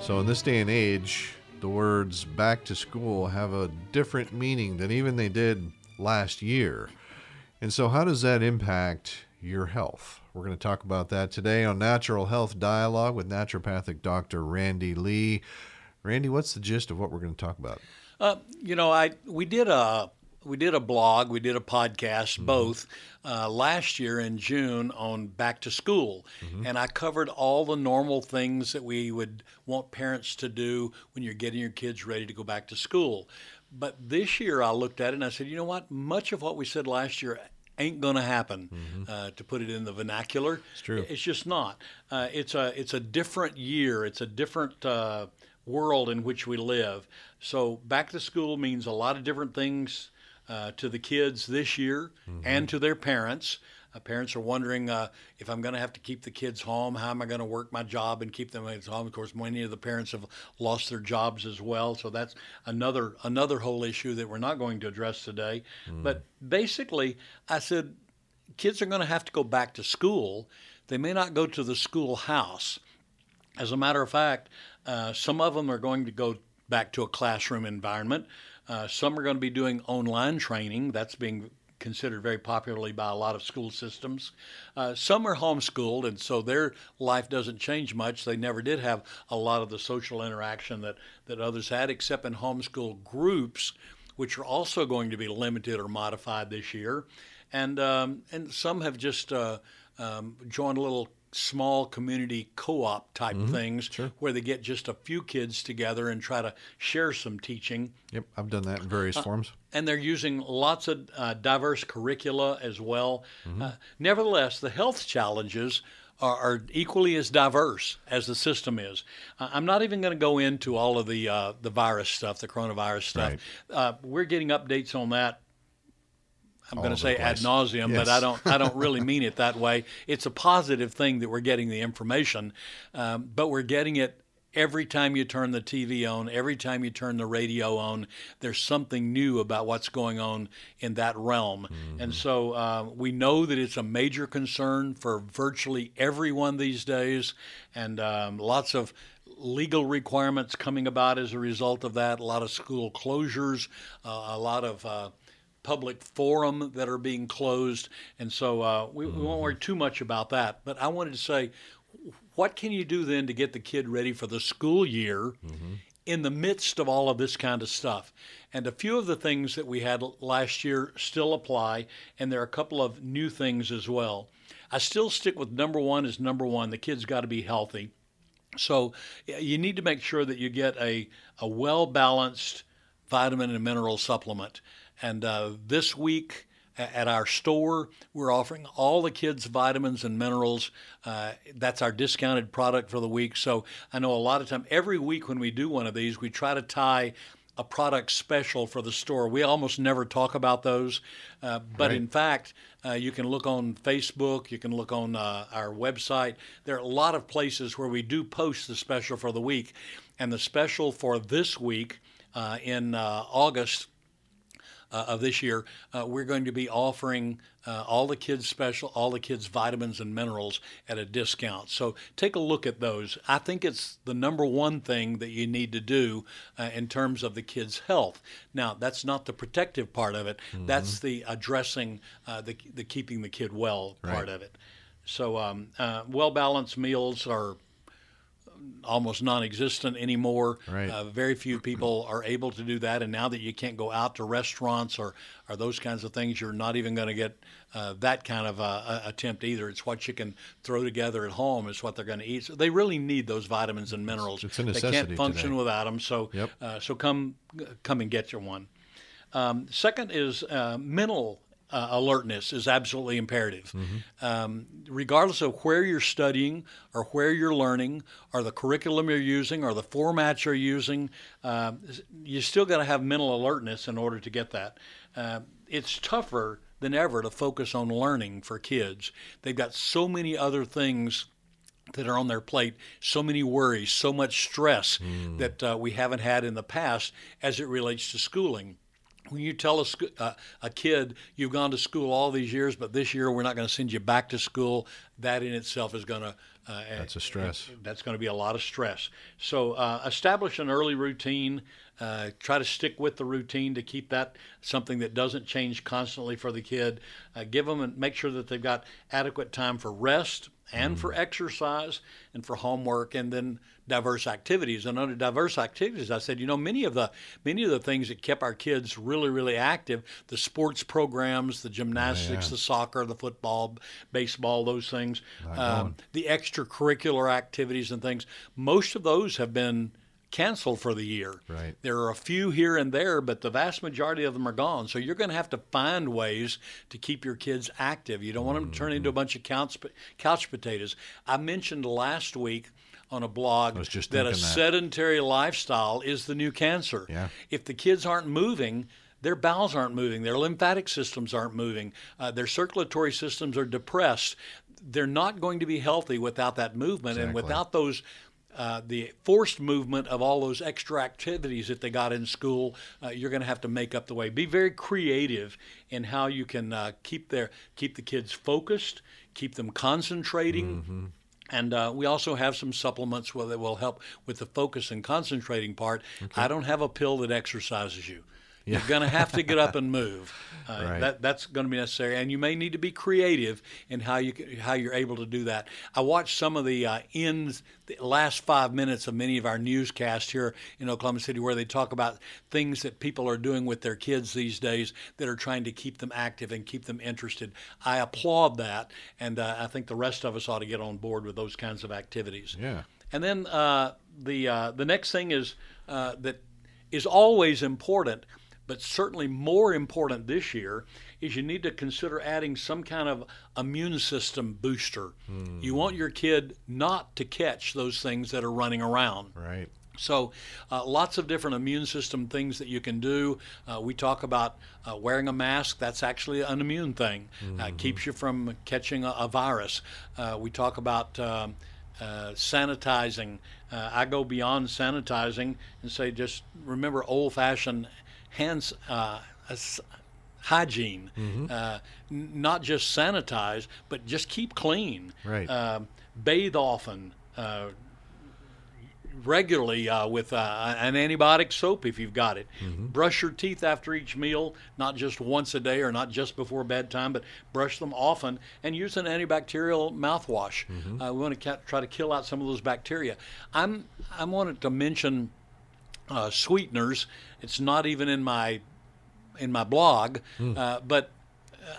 So, in this day and age, the words back to school have a different meaning than even they did last year. And so, how does that impact your health? We're going to talk about that today on Natural Health Dialogue with naturopathic Dr. Randy Lee. Randy, what's the gist of what we're going to talk about? Uh, you know, I we did a we did a blog, we did a podcast, mm-hmm. both uh, last year in June on back to school, mm-hmm. and I covered all the normal things that we would want parents to do when you're getting your kids ready to go back to school. But this year, I looked at it and I said, you know what? Much of what we said last year ain't going to happen. Mm-hmm. Uh, to put it in the vernacular, it's true. It's just not. Uh, it's a it's a different year. It's a different uh, world in which we live. So back to school means a lot of different things uh, to the kids this year mm-hmm. and to their parents. Uh, parents are wondering uh, if I'm going to have to keep the kids home. How am I going to work my job and keep them at home? Of course, many of the parents have lost their jobs as well, so that's another another whole issue that we're not going to address today. Mm. But basically, I said kids are going to have to go back to school. They may not go to the schoolhouse. As a matter of fact, uh, some of them are going to go back to a classroom environment. Uh, some are going to be doing online training. That's being considered very popularly by a lot of school systems. Uh, some are homeschooled, and so their life doesn't change much. They never did have a lot of the social interaction that, that others had, except in homeschool groups, which are also going to be limited or modified this year. And, um, and some have just uh, um, joined a little small community co-op type mm-hmm. things sure. where they get just a few kids together and try to share some teaching. Yep, I've done that in various uh, forms. And they're using lots of uh, diverse curricula as well. Mm-hmm. Uh, nevertheless, the health challenges are, are, equally as diverse as the system is. I'm not even going to go into all of the uh, the virus stuff, the coronavirus stuff. Right. Uh, we're getting updates on that I'm going to say ad nauseum, yes. but I don't I don't really mean it that way. It's a positive thing that we're getting the information, um, but we're getting it every time you turn the TV on, every time you turn the radio on. There's something new about what's going on in that realm, mm-hmm. and so uh, we know that it's a major concern for virtually everyone these days, and um, lots of legal requirements coming about as a result of that. A lot of school closures, uh, a lot of uh, public forum that are being closed. And so uh, we, mm-hmm. we, won't worry too much about that. But I wanted to say, what can you do then to get the kid ready for the school year mm-hmm. in the midst of all of this kind of stuff? And a few of the things that we had last year still apply, and there are a couple of new things as well. I still stick with number one is number one. The kid's got to be healthy. So you need to make sure that you get a, a well balanced vitamin and mineral supplement. And uh, this week at our store, we're offering all the kids' vitamins and minerals. Uh, that's our discounted product for the week. So I know a lot of time, every week when we do one of these, we try to tie a product special for the store. We almost never talk about those, uh, but right. in fact, uh, you can look on Facebook, you can look on uh, our website. There are a lot of places where we do post the special for the week. And the special for this week uh, in uh, August uh, of this year, uh, we're going to be offering uh, all the kids special, all the kids vitamins and minerals at a discount. So take a look at those. I think it's the number one thing that you need to do uh, in terms of the kids' health. Now, that's not the protective part of it. Mm-hmm. That's the addressing uh, the the keeping the kid well part right. of it. So um, uh, well balanced meals are almost non-existent anymore. Right. Uh, very few people are able to do that, and now that you can't go out to restaurants or, or those kinds of things, you're not even going to get uh, that kind of uh, attempt either. It's what you can throw together at home is what they're going to eat. So they really need those vitamins and minerals. It's a necessity they can't function today. without them. So yep. Uh, so come come and get your one. Um, second is uh, mental uh, alertness is absolutely imperative. Mm-hmm. Um, regardless of where you're studying or where you're learning or the curriculum you're using or the formats you're using, uh, you still got to have mental alertness in order to get that. Uh, it's tougher than ever to focus on learning for kids. They've got so many other things that are on their plate, so many worries, so much stress mm. that uh, we haven't had in the past as it relates to schooling when you tell a, uh, a kid you've gone to school all these years, but this year we're not going to send you back to school, that in itself is going to uh, that's a stress. that's going to be a lot of stress. So uh, establish an early routine. Uh, try to stick with the routine to keep that something that doesn't change constantly for the kid. Uh, give them and make sure that they've got adequate time for rest and mm. for exercise and for homework, and then diverse activities. And under diverse activities, I said, you know, many of the many of the things that kept our kids really, really active, the sports programs, the gymnastics, oh, yeah. the soccer, the football, baseball, those things, um, the extracurricular activities and things, most of those have been canceled for the year. Right. There are a few here and there, but the vast majority of them are gone. So you're going to have to find ways to keep your kids active. You don't want them to turn into a bunch of couch, couch potatoes. I mentioned last week on a blog that a that. sedentary lifestyle is the new cancer. Yeah. If the kids aren't moving, their bowels aren't moving, their lymphatic systems aren't moving, uh, their circulatory systems are depressed. They're not going to be healthy without that movement exactly. and without those. Uh, the forced movement of all those extra activities that they got in school, uh, you're going to have to make up the way. Be very creative in how you can uh, keep their keep the kids focused, keep them concentrating. Mm-hmm and uh, we also have some supplements that will help with the focus and concentrating part. Okay. I don't have a pill that exercises you. Yeah. You're going to have to get up and move. Uh, right. that, that's going to be necessary, and you may need to be creative in how you how you're able to do that. I watched some of the uh, ends, the last five minutes of many of our newscasts here in Oklahoma City, where they talk about things that people are doing with their kids these days that are trying to keep them active and keep them interested. I applaud that, and uh, I think the rest of us ought to get on board with those kinds of activities. Yeah. And then uh, the uh, the next thing is uh, that is always important but certainly more important this year is you need to consider adding some kind of immune system booster. Mm. You want your kid not to catch those things that are running around. Right. So, uh, lots of different immune system things that you can do. Uh, we talk about uh, wearing a mask. That's actually an immune thing. Uh, mm-hmm. keeps you from catching a, a virus. Uh, we talk about um, uh, sanitizing. I go beyond sanitizing and say just remember old-fashioned hands uh, hygiene, mm-hmm. uh, n- not just sanitize, but just keep clean. Right. Uh, bathe often. Uh, regularly uh, with uh, an antibiotic soap if you've got it. Mm-hmm. Brush your teeth after each meal, not just once a day or not just before bedtime, but brush them often and use an antibacterial mouthwash. Mm-hmm. Uh, we want to ca- try to kill out some of those bacteria. I'm I wanted to mention uh, sweeteners. It's not even in my in my blog, mm. uh, but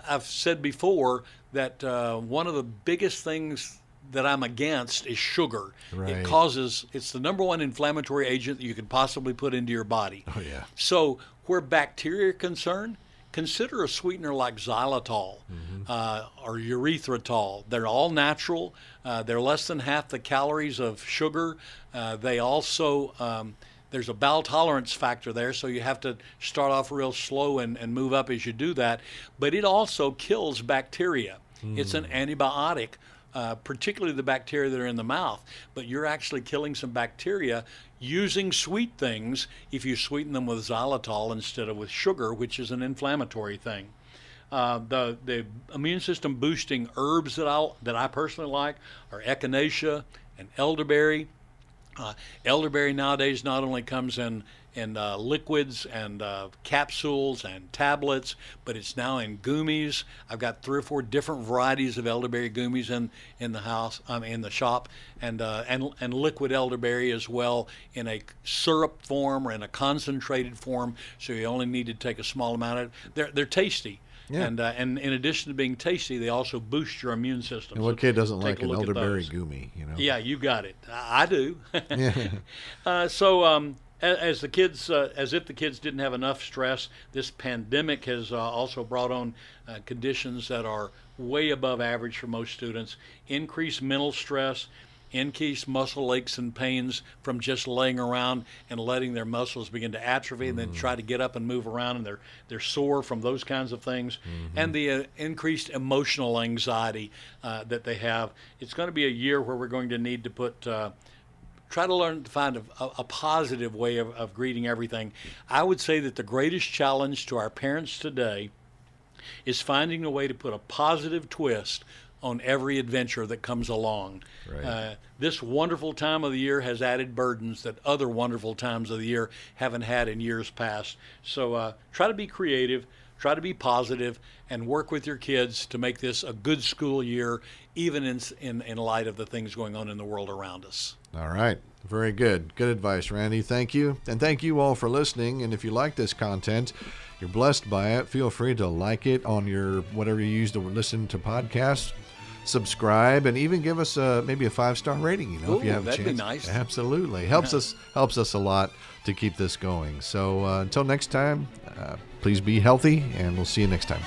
I've said before that uh, one of the biggest things that I'm against is sugar. Right. It causes it's the number one inflammatory agent that you could possibly put into your body. Oh yeah. So where bacteria are concerned, consider a sweetener like xylitol mm-hmm. uh, or erythritol. They're all natural. Uh, they're less than half the calories of sugar. Uh, they also um, there's a bowel tolerance factor there, so you have to start off real slow and, and move up as you do that. But it also kills bacteria. Mm. It's an hmm. antibiotic, uh, particularly the bacteria that are in the mouth. But you're actually killing some bacteria using sweet things if you sweeten them with xylitol instead of with sugar, which is an inflammatory thing. Uh, the the immune system boosting herbs that I that I personally like are echinacea and elderberry uh, elderberry nowadays not only comes in in uh, liquids and uh, capsules and tablets, but it's now in gummies. I've got three or four different varieties of elderberry gummies in, in the house, um, in the shop, and uh, and and liquid elderberry as well in a syrup form or in a concentrated form. So you only need to take a small amount of. It. They're they're tasty. Yeah. And uh, and in addition to being tasty, they also boost your immune system. And what so kid doesn't like an elderberry gummy? You know. Yeah, you got it. I, do. yeah. Uh, so um, as, as, the kids, uh, as if the kids didn't have enough stress, this pandemic has uh, also brought on uh, conditions that are way above average for most students. Increased mental stress increased muscle aches and pains from just laying around and letting their muscles begin to atrophy and then mm. try to get up and move around and they're they're sore from those kinds of things mm-hmm. and the uh, increased emotional anxiety uh, that they have it's going to be a year where we're going to need to put uh, try to learn to find a, a positive way of, of greeting everything. I would say that the greatest challenge to our parents today is finding a way to put a positive twist on every adventure that comes along. Right. Uh, this wonderful time of the year has added burdens that other wonderful times of the year haven't had in years past. So uh, try to be creative, try to be positive, and work with your kids to make this a good school year, even in, in, in light of the things going on in the world around us. All right. Very good. Good advice, Randy. Thank you. And thank you all for listening. And if you like this content, you're blessed by it, feel free to like it on your whatever you use to listen to podcasts subscribe, and even give us a, maybe a five star rating. You know, Ooh, if you have a that'd chance. be nice. Absolutely, helps Yeah. us helps us a lot to keep this going. So uh, until next time, uh, please be healthy, and we'll see you next time.